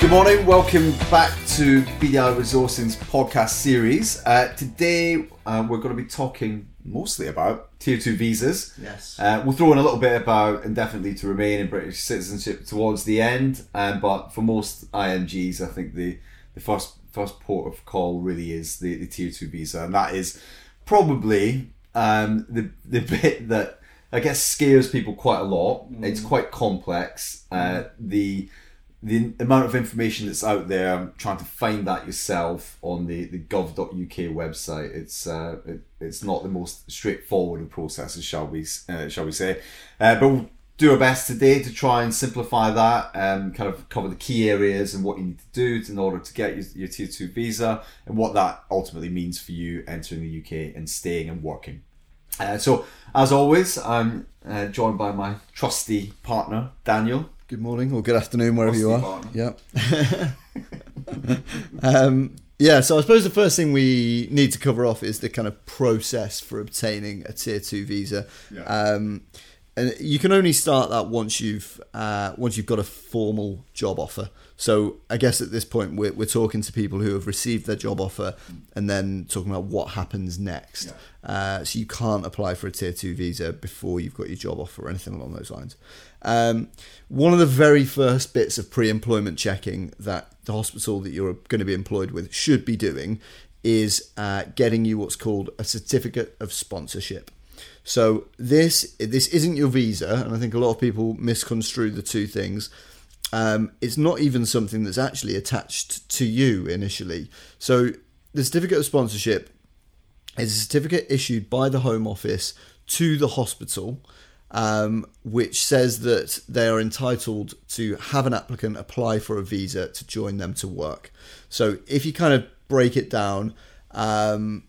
Good morning, welcome back to BDI Resourcing's podcast series. Uh, today uh, we're going to be talking mostly about tier 2 visas. Yes. Uh, we'll throw in a little bit about indefinite leave to remain in British citizenship towards the end, um, but for most IMGs, I think the, the first first port of call really is the, the tier 2 visa, and that is probably um, the, the bit that I guess scares people quite a lot. It's quite complex. Uh, the the amount of information that's out there, trying to find that yourself on the, the gov.uk website, it's uh, it, it's not the most straightforward of processes, shall we uh, shall we say? Uh, but we'll do our best today to try and simplify that, and kind of cover the key areas and what you need to do in order to get your, your tier two visa, and what that ultimately means for you entering the UK and staying and working. Uh, so, as always, I'm uh, joined by my trusty partner Daniel. Good morning or good afternoon, wherever you are. Yep. um, yeah, so I suppose the first thing we need to cover off is the kind of process for obtaining a tier two visa. Yeah. Um, and you can only start that once you've uh, once you've got a formal job offer. So I guess at this point we're, we're talking to people who have received their job offer and then talking about what happens next. Uh, so you can't apply for a tier two visa before you've got your job offer or anything along those lines. Um, one of the very first bits of pre-employment checking that the hospital that you're going to be employed with should be doing is uh, getting you what's called a certificate of sponsorship. So this this isn't your visa, and I think a lot of people misconstrue the two things. Um, it's not even something that's actually attached to you initially. So the certificate of sponsorship is a certificate issued by the Home Office to the hospital, um, which says that they are entitled to have an applicant apply for a visa to join them to work. So if you kind of break it down, um,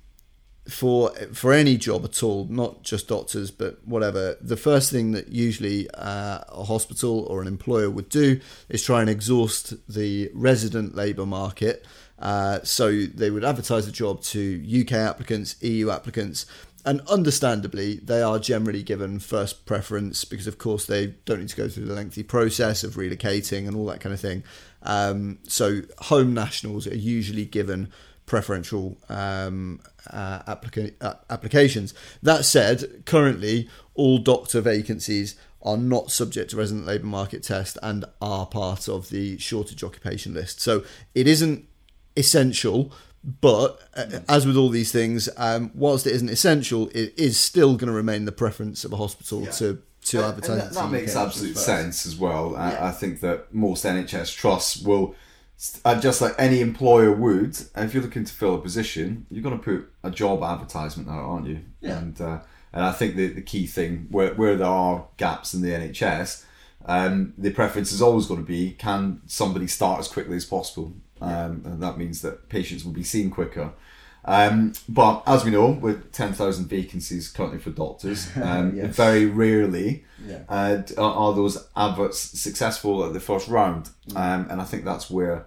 for for any job at all, not just doctors, but whatever. The first thing that usually uh, a hospital or an employer would do is try and exhaust the resident labour market. Uh, so they would advertise the job to UK applicants, EU applicants, and understandably, they are generally given first preference because, of course, they don't need to go through the lengthy process of relocating and all that kind of thing. Um, so home nationals are usually given preferential um, uh, applica- uh, applications. That said, currently all doctor vacancies are not subject to resident labour market test and are part of the shortage occupation list. So it isn't essential, but uh, as with all these things, um, whilst it isn't essential, it is still going to remain the preference of a hospital Yeah. to to And- advertise. and that, that makes absolute sense as well. I, Yeah. I think that most NHS trusts will, uh, just like any employer would, if you're looking to fill a position, you're going to put a job advertisement out, aren't you? Yeah. And uh, and I think the, the key thing where, where there are gaps in the NHS, um, the preference is always going to be can somebody start as quickly as possible, um, and that means that patients will be seen quicker. Um, but as we know, with 10,000 vacancies currently for doctors, um, Yes. very rarely Yeah. uh, are, those adverts successful at the first round. Mm. Um, and I think that's where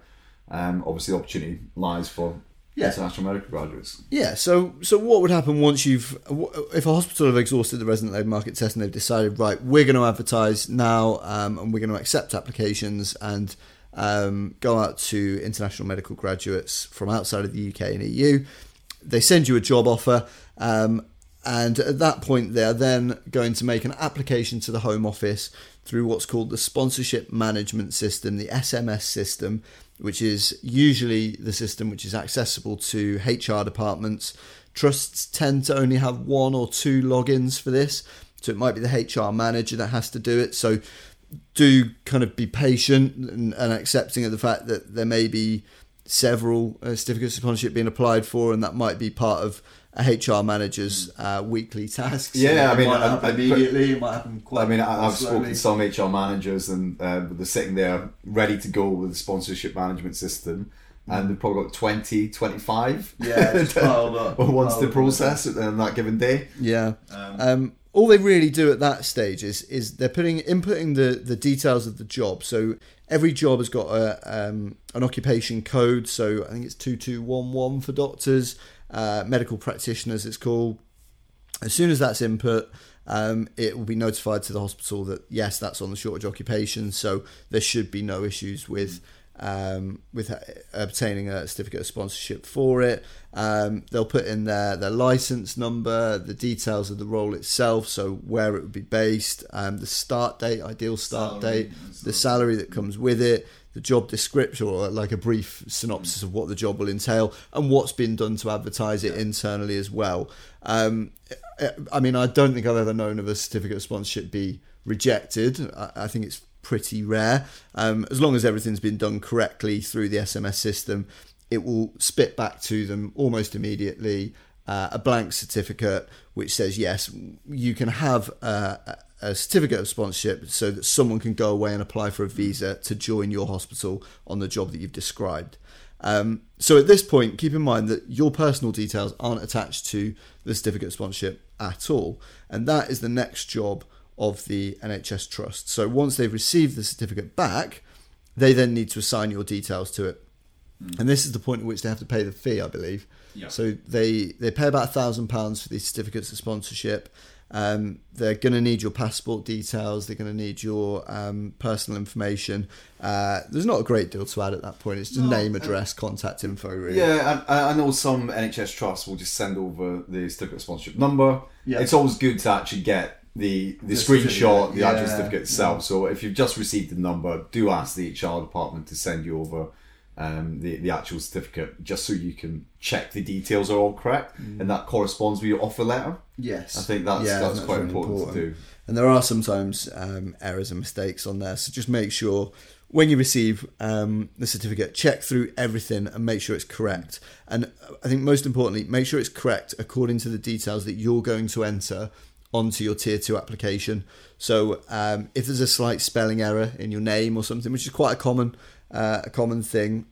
um, obviously the opportunity lies for Yeah. international medical graduates. Yeah. So, so what would happen once you've, if a hospital have exhausted the resident labour market test and they've decided, right, we're going to advertise now, um, and we're going to accept applications and um, go out to international medical graduates from outside of the UK and EU. They send you a job offer, um, and at that point, they are then going to make an application to the Home Office through what's called the Sponsorship Management System, the SMS system, which is usually the system which is accessible to HR departments. Trusts tend to only have one or two logins for this, so it might be the HR manager that has to do it. So do kind of be patient and, and accepting of the fact that there may be several uh, certificates of sponsorship being applied for, and that might be part of a HR manager's uh, weekly tasks. Yeah, I mean, might I- immediately. It might happen quite. I mean, I, I've slowly. spoken to some HR managers and uh, they're sitting there ready to go with the sponsorship management system. And they've probably got 20, 25 Yeah, piled up, once piled the process on that given day. Yeah. Um, all they really do at that stage is is they're putting inputting the the details of the job. So every job has got a um, an occupation code. So I think it's two two one one for doctors, uh, medical practitioners. It's called. As soon as that's input, um, it will be notified to the hospital that yes, that's on the shortage occupation. So there should be no issues with um, with uh, obtaining a certificate of sponsorship for it. Um, they'll put in their, their license number, the details of the role itself, so where it would be based, um, the start date, ideal start Salary date, the salary that comes with it, the job description, or like a brief synopsis of what the job will entail, and what's been done to advertise it internally as well. Um, I mean, I don't think I've ever known of a certificate of sponsorship be rejected. I, I think it's pretty rare. Um, as long as everything's been done correctly through the SMS system, it will spit back to them almost immediately uh, a blank certificate which says yes, you can have uh, a a certificate of sponsorship so that someone can go away and apply for a visa to join your hospital on the job that you've described. Um, so at this point, keep in mind that your personal details aren't attached to the certificate of sponsorship at all, and that is the next job of the NHS Trust. So once they've received the certificate back, they then need to assign your details to it, and this is the point at which they have to pay the fee, I believe. Yeah. So they they pay about a thousand pounds for these certificates of sponsorship. Um, they're going to need your passport details. They're going to need your um, personal information. Uh, there's not a great deal to add at that point. It's just No, name, uh, address, contact info. Really. Yeah, I, I know some NHS trusts will just send over the certificate of sponsorship number. Yeah. It's always good to actually get the the, The screenshot, the actual yeah, certificate itself. So if you've just received the number, do ask the HR department to send you over um, the the actual certificate, just so you can check the details are all correct and that corresponds with your offer letter. Yes. I think that's Yeah, that's, that's quite really important, important. to do. And there are sometimes um, errors and mistakes on there. So just make sure when you receive um, the certificate, check through everything and make sure it's correct. And I think most importantly, make sure it's correct according to the details that you're going to enter onto your tier two application. So um, if there's a slight spelling error in your name or something, which is quite a common uh, a common thing,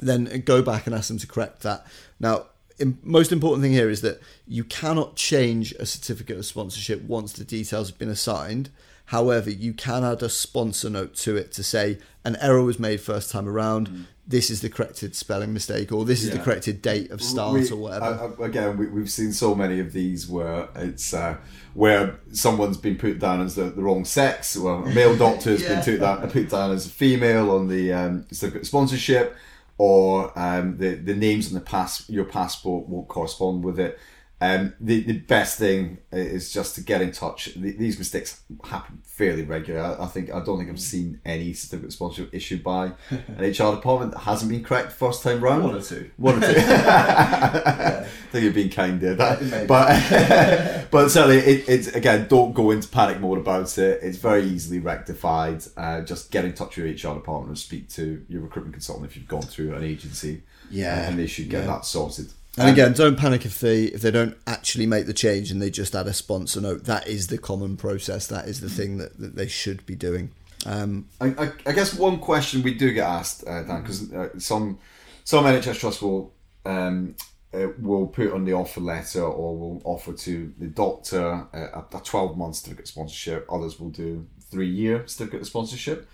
then go back and ask them to correct that. Now, im- most important thing here is that you cannot change a certificate of sponsorship once the details have been assigned. However, you can add a sponsor note to it to say an error was made first time around. This is the corrected spelling mistake, or this is the corrected date of start, We- or whatever. I- again, we, we've seen so many of these where it's uh, where someone's been put down as the, the wrong sex. Well, a male doctor has Yeah. been put down, put down as a female on the um, sponsorship, or um, the the names on the pass your passport won't correspond with it. Um, the, the best thing is just to get in touch. The, these mistakes happen fairly regularly. I, I think I don't think I've seen any certificate sponsorship issued by an HR department that hasn't been correct first time round. One or two. One or two. I think you're being kind there, that, but but certainly it, it's again don't go into panic mode about it. It's very easily rectified. Uh, just get in touch with your HR department and speak to your recruitment consultant if you've gone through an agency. Yeah, and they should get yeah. that sorted. And again, don't panic if they if they don't actually make the change and they just add a sponsor note. That is the common process. That is the thing that, that they should be doing. Um, I, I, I guess one question we do get asked, uh, Dan, because uh, some some NHS trusts will um, uh, will put on the offer letter or will offer to the doctor uh, a, a twelve month certificate sponsorship. Others will do three year certificate of sponsorship,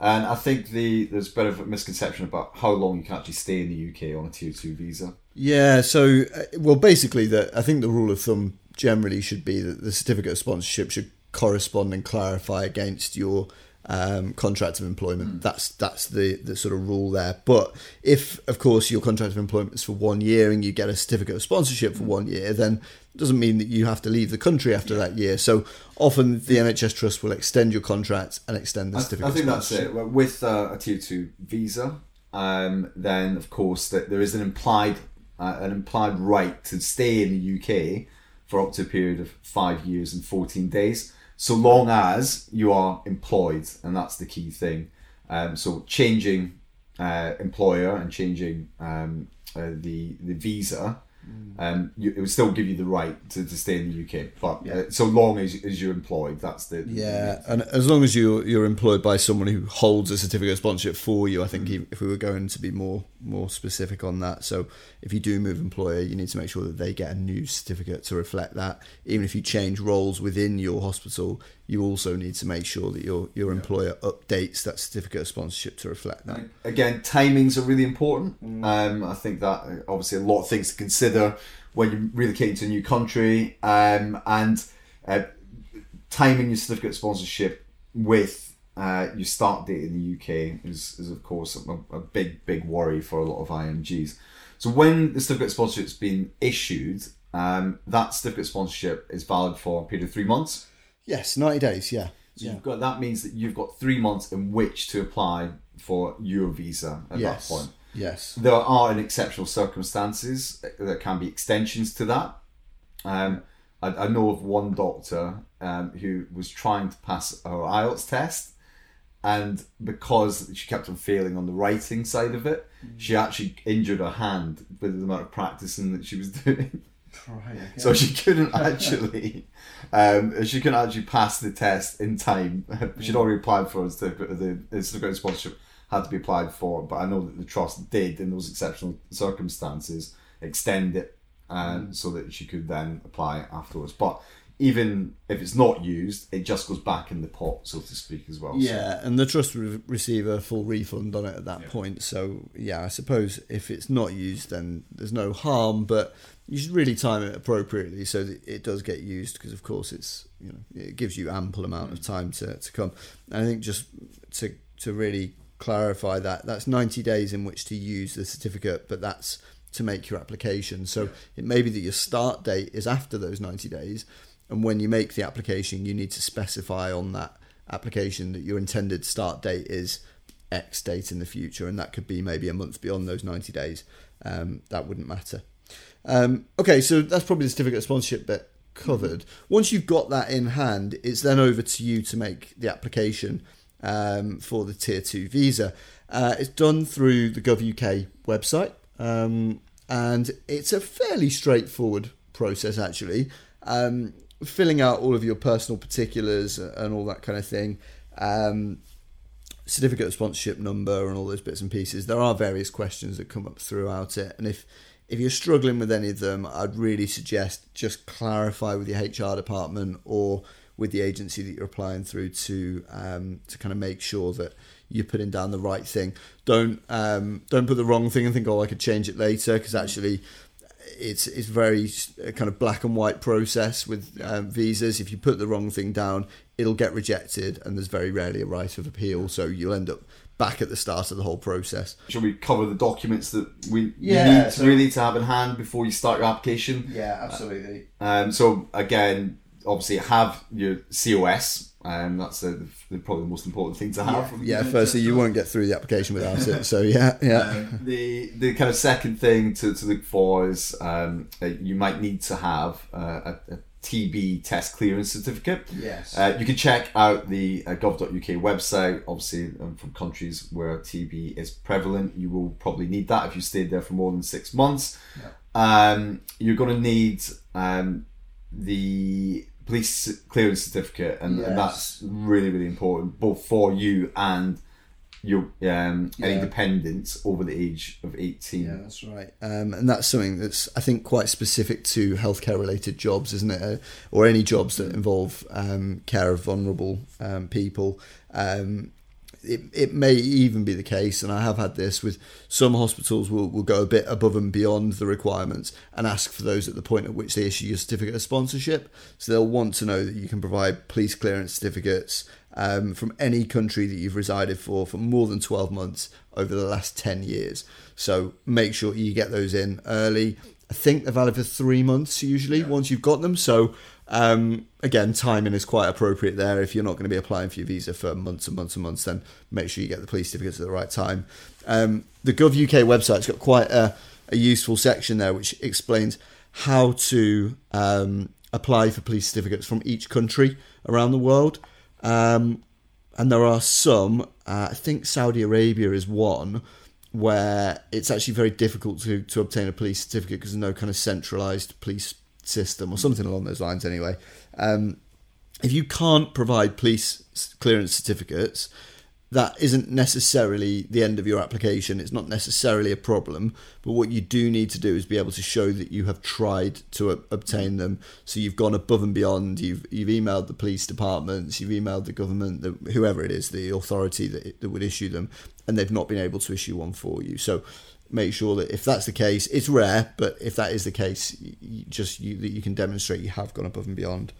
and I think the there's a bit of a misconception about how long you can actually stay in the UK on a tier two visa. Yeah, so uh, well, basically, the I think the rule of thumb generally should be that the certificate of sponsorship should correspond and clarify against your um, contract of employment. That's that's the the sort of rule there. But if, of course, your contract of employment is for one year and you get a certificate of sponsorship for one year, then it doesn't mean that you have to leave the country after that year. So often the NHS Trust will extend your contract and extend the I, certificate. I think that's it. Well, With uh, a tier two visa, um, then of course that there is an implied uh, an implied right to stay in the UK for up to a period of five years and fourteen days, so long as you are employed, and that's the key thing. Um, so changing uh, employer and changing um, uh, the the visa. Um, you, it would still give you the right to, to stay in the UK, but uh, so long as, as you're employed, that's the Yeah, and as long as you're you're employed by someone who holds a certificate of sponsorship for you, I think if- if we were going to be more more specific on that, so if you do move employer, you need to make sure that they get a new certificate to reflect that. Even if you change roles within your hospital, you also need to make sure that your your employer updates that certificate of sponsorship to reflect that. Again, timings are really important. Um, I think that uh, obviously a lot of things to consider when you're relocating to a new country, um, and uh, timing your certificate of sponsorship with uh, your start date in the UK is, is of course a, a big big worry for a lot of IMGs. So when the certificate of sponsorship's been issued, um, that certificate sponsorship is valid for a period of three months. Yes, ninety days. Yeah. So yeah. you've got that means that you've got three months in which to apply for your visa at yes. that point. Yes. There are in exceptional circumstances there can be extensions to that. Um, I, I know of one doctor um, who was trying to pass her IELTS test, and because she kept on failing on the writing side of it, she actually injured her hand with the amount of practicing that she was doing. Right, So she couldn't actually, um, she couldn't actually pass the test in time. She'd already applied for certificate. The, the certificate sponsorship had to be applied for, but I know that the trust did, in those exceptional circumstances, extend it um, so that she could then apply afterwards. But even if it's not used, it just goes back in the pot, so to speak, as well. So- Yeah, and the trust would receive a full refund on it at that point. So yeah, I suppose if it's not used, then there's no harm, but you should really time it appropriately so that it does get used because, of course, it's you know it gives you ample amount of mm. time to, to come. And I think just to to really clarify that that's 90 days in which to use the certificate, but that's to make your application. So it may be that your start date is after those 90 days, and when you make the application, you need to specify on that application that your intended start date is X date in the future, and that could be maybe a month beyond those 90 days. Um, that wouldn't matter. Um, okay, so that's probably the certificate of sponsorship bit covered. Once you've got that in hand, it's then over to you to make the application um, for the Tier 2 visa. Uh, it's done through the GovUK website, um, and it's a fairly straightforward process actually. Um, filling out all of your personal particulars and all that kind of thing. Um, certificate of sponsorship number and all those bits and pieces. There are various questions that come up throughout it, and if if you're struggling with any of them, I'd really suggest just clarify with your HR department or with the agency that you're applying through to um, to kind of make sure that you're putting down the right thing. Don't um, don't put the wrong thing and think, oh, I could change it later, because actually. It's it's very uh, kind of black and white process with um, visas. If you put the wrong thing down, it'll get rejected, and there's very rarely a right of appeal. So you'll end up back at the start of the whole process. Shall we cover the documents that we Yeah, need so- to really to have in hand before you start your application? Yeah, absolutely. Um, so again, obviously have your COS. Um, that's the, the probably the most important thing to have. Yeah, firstly, you won't get through the application without it. So yeah, yeah, Um, the the kind of second thing to, to look for is um, uh, you might need to have uh, a, a TB test clearance certificate. yes, Uh, you can check out the uh, gov.uk website. Obviously, um, from countries where TB is prevalent, you will probably need that if you stayed there for more than six months. Um, you're going to need um, the police clearance certificate, and, and that's really, really important, both for you and your um, any Yeah. dependents over the age of 18. yeah, that's right. Um, and that's something that's I think quite specific to healthcare related jobs, isn't it? Uh, or any jobs that involve um, care of vulnerable um, people. It, it may even be the case, and I have had this with some hospitals will, will go a bit above and beyond the requirements and ask for those at the point at which they issue your certificate of sponsorship. So they'll want to know that you can provide police clearance certificates um, from any country that you've resided for for more than 12 months over the last 10 years. So make sure you get those in early. I think they're valid for three months usually once you've got them. So um, again, timing is quite appropriate there. If you're not going to be applying for your visa for months and months and months, then make sure you get the police certificates at the right time. Um, the Gov UK website's got quite a, a useful section there which explains how to um, apply for police certificates from each country around the world. Um, and there are some, uh, I think Saudi Arabia is one, where it's actually very difficult to, to obtain a police certificate because there's no kind of centralized police system or something along those lines anyway. Um, if you can't provide police clearance certificates, that isn't necessarily the end of your application. It's not necessarily a problem. But what you do need to do is be able to show that you have tried to obtain them. So you've gone above and beyond. You've you've emailed the police departments. You've emailed the government, the, whoever it is, the authority that, that would issue them, and they've not been able to issue one for you. So make sure that if that's the case, it's rare, but if that is the case, you, you just you, that you can demonstrate you have gone above and beyond.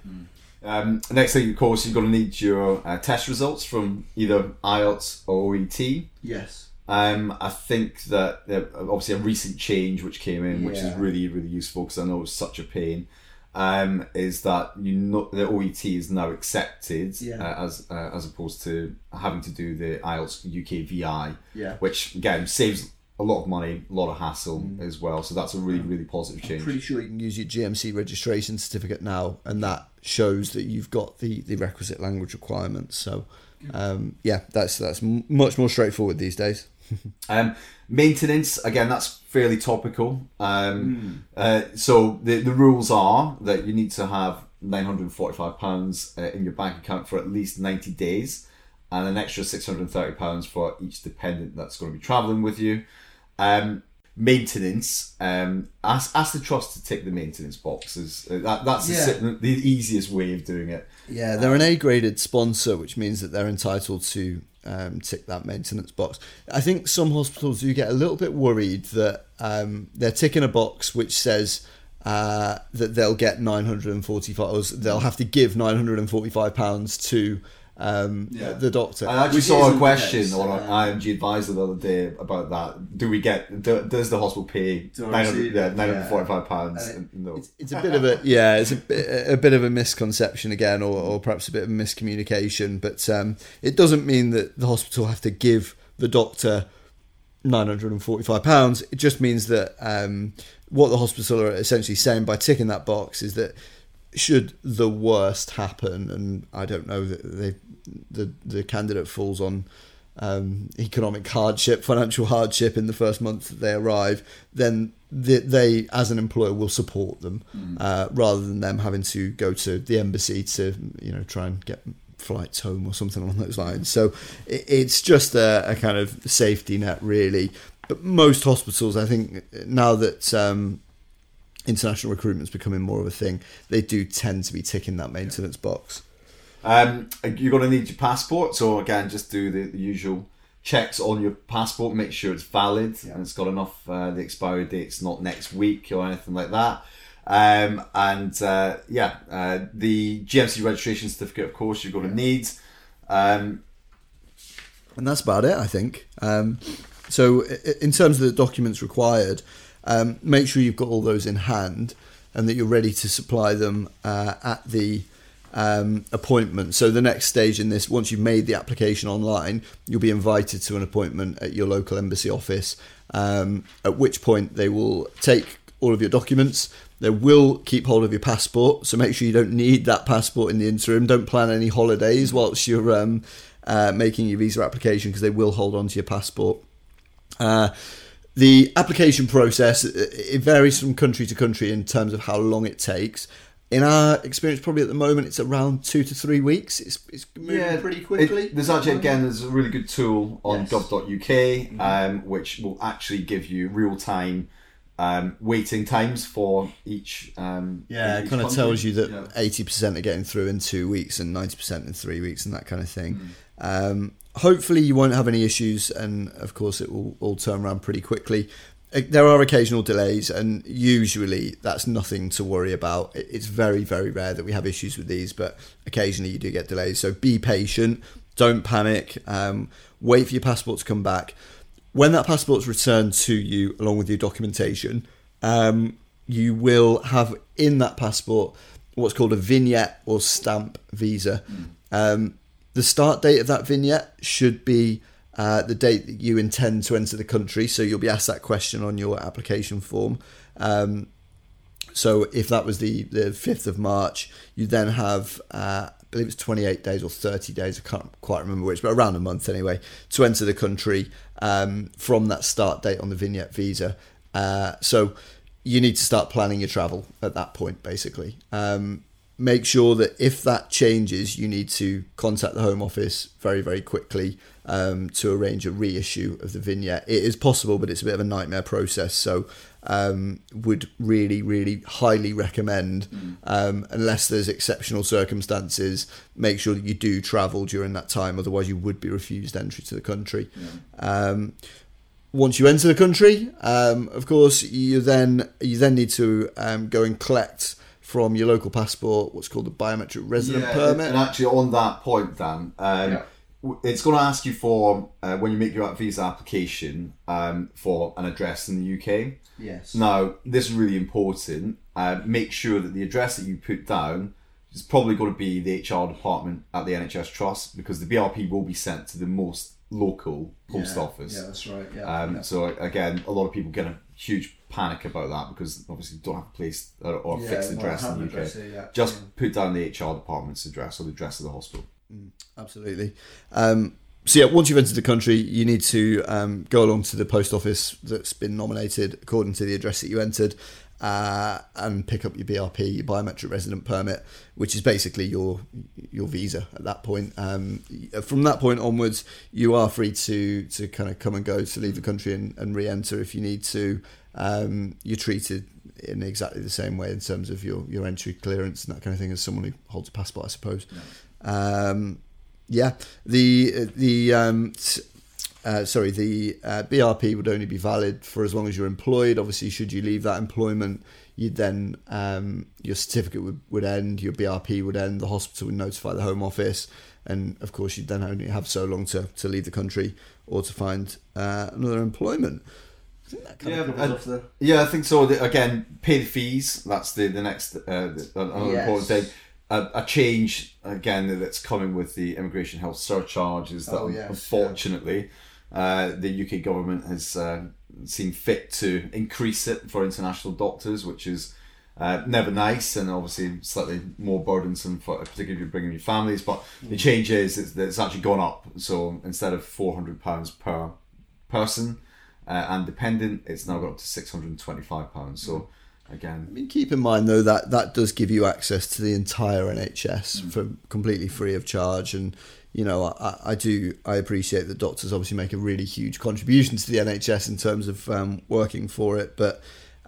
Um, next thing, of course, you're going to need your uh, test results from either IELTS or OET. Yes. Um, I think that uh, obviously a recent change which came in, which is really really useful because I know it's such a pain. Um, is that you know the OET is now accepted Yeah. uh, as uh, as opposed to having to do the IELTS UK VI, Yeah. which again saves a lot of money, a lot of hassle as well. So that's a really really positive change. I'm Pretty sure you can use your GMC registration certificate now, and that shows that you've got the, the requisite language requirements. So, um, yeah, that's that's much more straightforward these days. Um, maintenance again, that's fairly topical. Um, uh, so the the rules are that you need to have nine hundred and forty five pounds uh, in your bank account for at least ninety days, and an extra six hundred and thirty pounds for each dependent that's going to be travelling with you. Um, maintenance. Um, ask ask the trust to tick the maintenance boxes. Uh, that that's the Yeah. si- the easiest way of doing it. Yeah, they're an A graded sponsor, which means that they're entitled to um, tick that maintenance box. I think some hospitals do get a little bit worried that um, they're ticking a box which says uh, that they'll get 945, they'll have to give 945 pounds to um, Yeah. the doctor. I actually saw a question case. on our IMG advisor the other day about that. Do we get? Do, does the hospital pay nine hundred receive yeah, it? nine hundred forty-five Yeah. pounds? And No. It's, it's a bit of a yeah, it's a, bit- a bit of a misconception again, or, or perhaps a bit of miscommunication. But um, it doesn't mean that the hospital have to give the doctor nine hundred and forty-five pounds. It just means that um, what the hospital are essentially saying by ticking that box is that should the worst happen, and I don't know that they the the candidate falls on um, economic hardship, financial hardship in the first month that they arrive, then they, they as an employer will support them uh, rather than them having to go to the embassy to you know try and get flights home or something along those lines. So it, it's just a, a kind of safety net, really. But most hospitals, I think, now that um, international recruitment's becoming more of a thing, they do tend to be ticking that maintenance box. Um, you're going to need your passport. So again, just do the, the usual checks on your passport. Make sure it's valid and it's got enough. Uh, the expiry date's not next week or anything like that. Um, and uh, yeah, uh, the GMC registration certificate, of course, you're going to need. Um, and that's about it, I think. Um, so, in terms of the documents required, um, make sure you've got all those in hand and that you're ready to supply them uh, at the um, appointment. So, the next stage in this, once you've made the application online, you'll be invited to an appointment at your local embassy office. Um, at which point, they will take all of your documents. They will keep hold of your passport, so make sure you don't need that passport in the interim. Don't plan any holidays whilst you're um, uh, making your visa application because they will hold on to your passport. Uh, the application process it varies from country to country in terms of how long it takes. In our experience, probably at the moment, it's around two to three weeks. It's, it's moving pretty quickly. It- there's actually again there's a really good tool on Yes. Mm-hmm. gov.uk um, which will actually give you real time um, waiting times for each. Um, Yeah, each it kind of tells you that Yeah. eighty percent are getting through in two weeks and ninety percent in three weeks and that kind of thing. Mm. Um, hopefully, you won't have any issues, and of course, it will all turn around pretty quickly. Uh, There are occasional delays, and usually that's nothing to worry about. It's very, very rare that we have issues with these, but occasionally you do get delays. So be patient, don't panic, um, wait for your passport to come back. When that passport's returned to you, along with your documentation, um, you will have in that passport what's called a vignette or stamp visa. Um, the start date of that vignette should be uh, the date that you intend to enter the country. So you'll be asked that question on your application form. Um, so if that was the, the 5th of March, you then have, uh, I believe it's 28 days or 30 days, I can't quite remember which, but around a month anyway, to enter the country um, from that start date on the vignette visa. Uh, so you need to start planning your travel at that point, basically. Um, make sure that if that changes, you need to contact the Home Office very, very quickly um, to arrange a reissue of the vignette. It is possible, but it's a bit of a nightmare process. So, um, would really, really highly recommend, um, unless there's exceptional circumstances, make sure that you do travel during that time. Otherwise, you would be refused entry to the country. Um, once you enter the country, um, of course, you then you then need to um, go and collect from your local passport what's called the biometric resident Yeah, permit. And actually, on that point, Dan, um, Yeah. it's going to ask you for uh, when you make your visa application um, for an address in the UK. Yes. Now, this is really important. Uh, make sure that the address that you put down is probably going to be the HR department at the NHS Trust because the BRP will be sent to the most local post yeah. office. Yeah, that's right. Yeah. Um, yeah. So again, a lot of people get a huge panic about that because obviously you don't have a place or, or a Yeah, fixed address in the UK. address here, yeah. Just Yeah. put down the HR department's address or the address of the hospital. Absolutely. Um, so yeah, once you've entered the country, you need to um, go along to the post office that's been nominated according to the address that you entered, uh, and pick up your BRP, your biometric resident permit, which is basically your your visa at that point. Um, from that point onwards, you are free to to kind of come and go to leave the country and, and re-enter if you need to. Um, you're treated in exactly the same way in terms of your, your entry clearance and that kind of thing as someone who holds a passport, I suppose. Um, yeah, the the um, uh, sorry, the uh, BRP would only be valid for as long as you're employed. Obviously, should you leave that employment, you'd then um, your certificate would, would end, your BRP would end, the hospital would notify the Home Office, and of course, you'd then only have so long to, to leave the country or to find uh, another employment. I think that kind Yeah, of covers the Yeah, I think so. The- Again, pay the fees. That's the the next uh, the, another Yes. important thing. A, a change again that's coming with the immigration health surcharge is that Oh, yes, unfortunately uh, the UK government has uh, seen fit to increase it for international doctors, which is uh, never nice and obviously slightly more burdensome for particularly if you're bringing your families. But the change is it's, it's actually gone up. So instead of four hundred pounds per person uh, and dependent, it's now got up to six hundred and twenty-five pounds. So again, I mean, keep in mind though that that does give you access to the entire NHS for completely free of charge, and you know I, I do I appreciate that doctors obviously make a really huge contribution to the NHS in terms of um, working for it, but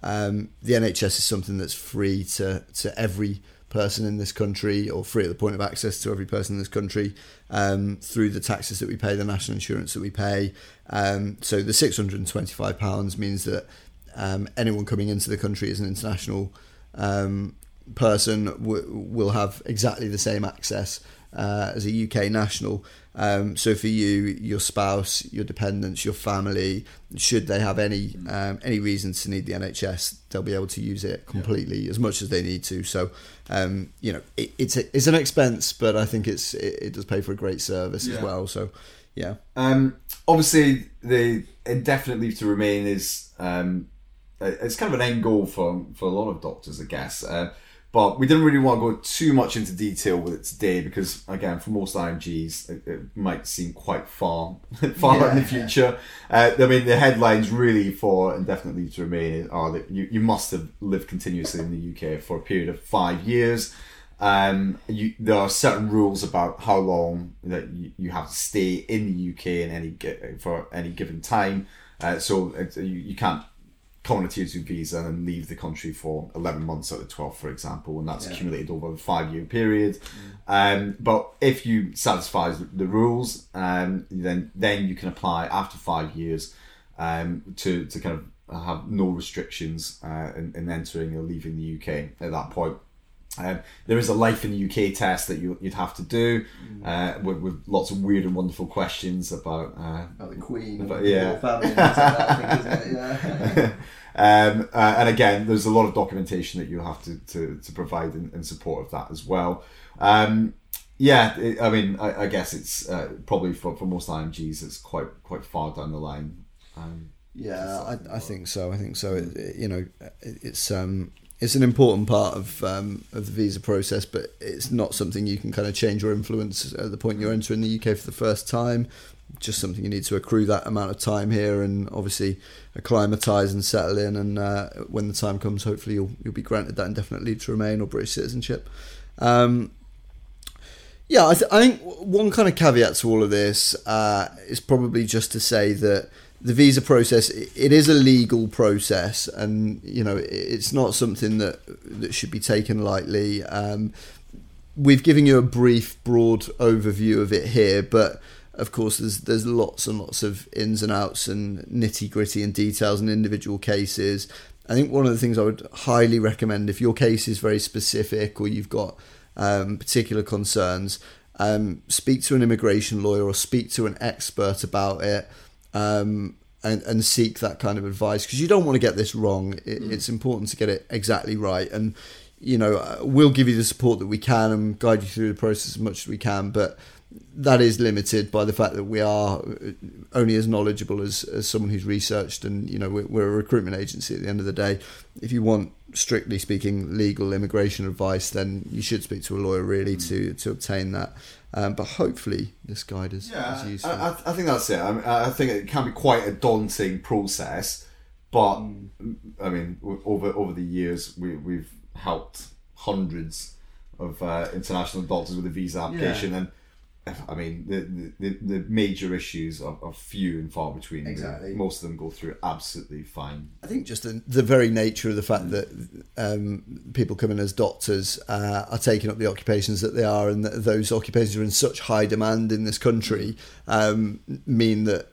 um, the NHS is something that's free to to every person in this country or free at the point of access to every person in this country um, through the taxes that we pay, the national insurance that we pay. Um, so the £625 means that um, anyone coming into the country as an international um, person w- will have exactly the same access uh, as a UK national. Um, so for you, your spouse, your dependents, your family, should they have any um, any reason to need the NHS, they'll be able to use it completely as much as they need to. So um, you know, it, it's a, it's an expense, but I think it's it, it does pay for a great service as well. So yeah, um, obviously the indefinite leave to remain is um, it's kind of an end goal for for a lot of doctors, I guess. Uh, but we didn't really want to go too much into detail with it today because, again, for most IMGs, it, it might seem quite far, far in the Yeah. future. Uh, I mean, the headlines really for indefinite leave to remain are that you, you must have lived continuously in the UK for a period of five years. Um, you, there are certain rules about how long that you, you have to stay in the UK in any for any given time. Uh, so it, you, you can't come on a tier two visa and leave the country for 11 months out of 12 for example and that's Yeah. accumulated over a five year period um, but if you satisfy the, the rules um, then then you can apply after five years um, to, to kind of have no restrictions uh, in, in entering or leaving the UK at that point um, there is a life in the UK test that you, you'd have to do uh, with, with lots of weird and wonderful questions about uh, About the Queen, and yeah. family, and like that, think. Yeah. um, uh, and again, there's a lot of documentation that you have to, to, to provide in, in support of that as well. Um, yeah, it, I mean, I, I guess it's uh, probably for, for most IMGs, it's quite quite far down the line. Um, Yeah, I, I think so. I think so. It, it- you know, it, it's um, it's an important part of um, of the visa process, but it's not something you can kind of change or influence at the point you're entering the UK for the first time. Just something you need to accrue that amount of time here, and obviously acclimatise and settle in. And uh, when the time comes, hopefully you'll you'll be granted that indefinite leave to remain or British citizenship. Um, yeah, I, th- I think one kind of caveat to all of this uh, is probably just to say that the visa process it is a legal process, and you know it's not something that that should be taken lightly. Um, we've given you a brief, broad overview of it here, but of course there's there's lots and lots of ins and outs and nitty gritty and details and individual cases. I think one of the things I would highly recommend if your case is very specific or you've got um, particular concerns, um, speak to an immigration lawyer or speak to an expert about it. Um, and, and seek that kind of advice because you don't want to get this wrong. It, mm. It's important to get it exactly right. And, you know, uh, we'll give you the support that we can and guide you through the process as much as we can. But that is limited by the fact that we are uh, only as knowledgeable as, as someone who's researched and you know we're, we're, a recruitment agency at the end of the day if you want strictly speaking legal immigration advice then you should speak to a lawyer really mm. to to obtain that um, but hopefully this guide is, yeah, is useful I, I, think that's it I, mean, I think it can be quite a daunting process but mm. I mean over over the years we, we've helped hundreds of uh, international doctors with a visa application yeah. and I mean, the, the, the major issues are, are few and far between. Exactly. Most of them go through absolutely fine. I think just the, the very nature of the fact that um, people come in as doctors uh, are taking up the occupations that they are, and that those occupations are in such high demand in this country, um, mean that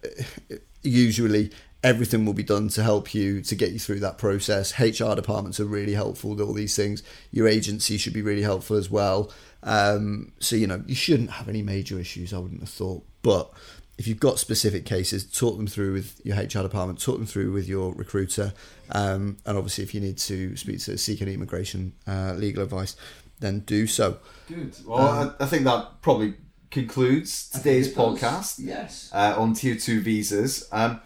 usually everything will be done to help you to get you through that process. HR departments are really helpful with all these things. Your agency should be really helpful as well. Um, so you know you shouldn't have any major issues. I wouldn't have thought, but if you've got specific cases, talk them through with your HR department, talk them through with your recruiter, um, and obviously if you need to speak to seek any immigration uh, legal advice, then do so. Good. Well, um, I, I think that probably concludes today's podcast. Yes. Uh, on tier two visas. Um,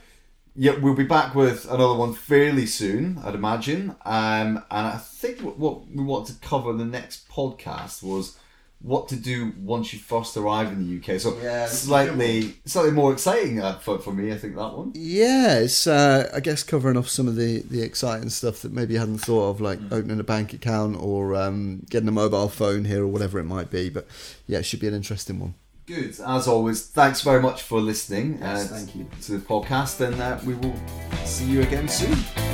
yeah, we'll be back with another one fairly soon, I'd imagine. Um, and I think what we want to cover in the next podcast was what to do once you first arrive in the UK. So yeah, slightly slightly more exciting uh, for, for me, I think that one. Yeah, it's uh, I guess covering off some of the, the exciting stuff that maybe you hadn't thought of, like mm. opening a bank account or um, getting a mobile phone here or whatever it might be. But yeah, it should be an interesting one. Good. As always, thanks very much for listening yes, uh, thank you. to the podcast, and uh, we will see you again soon.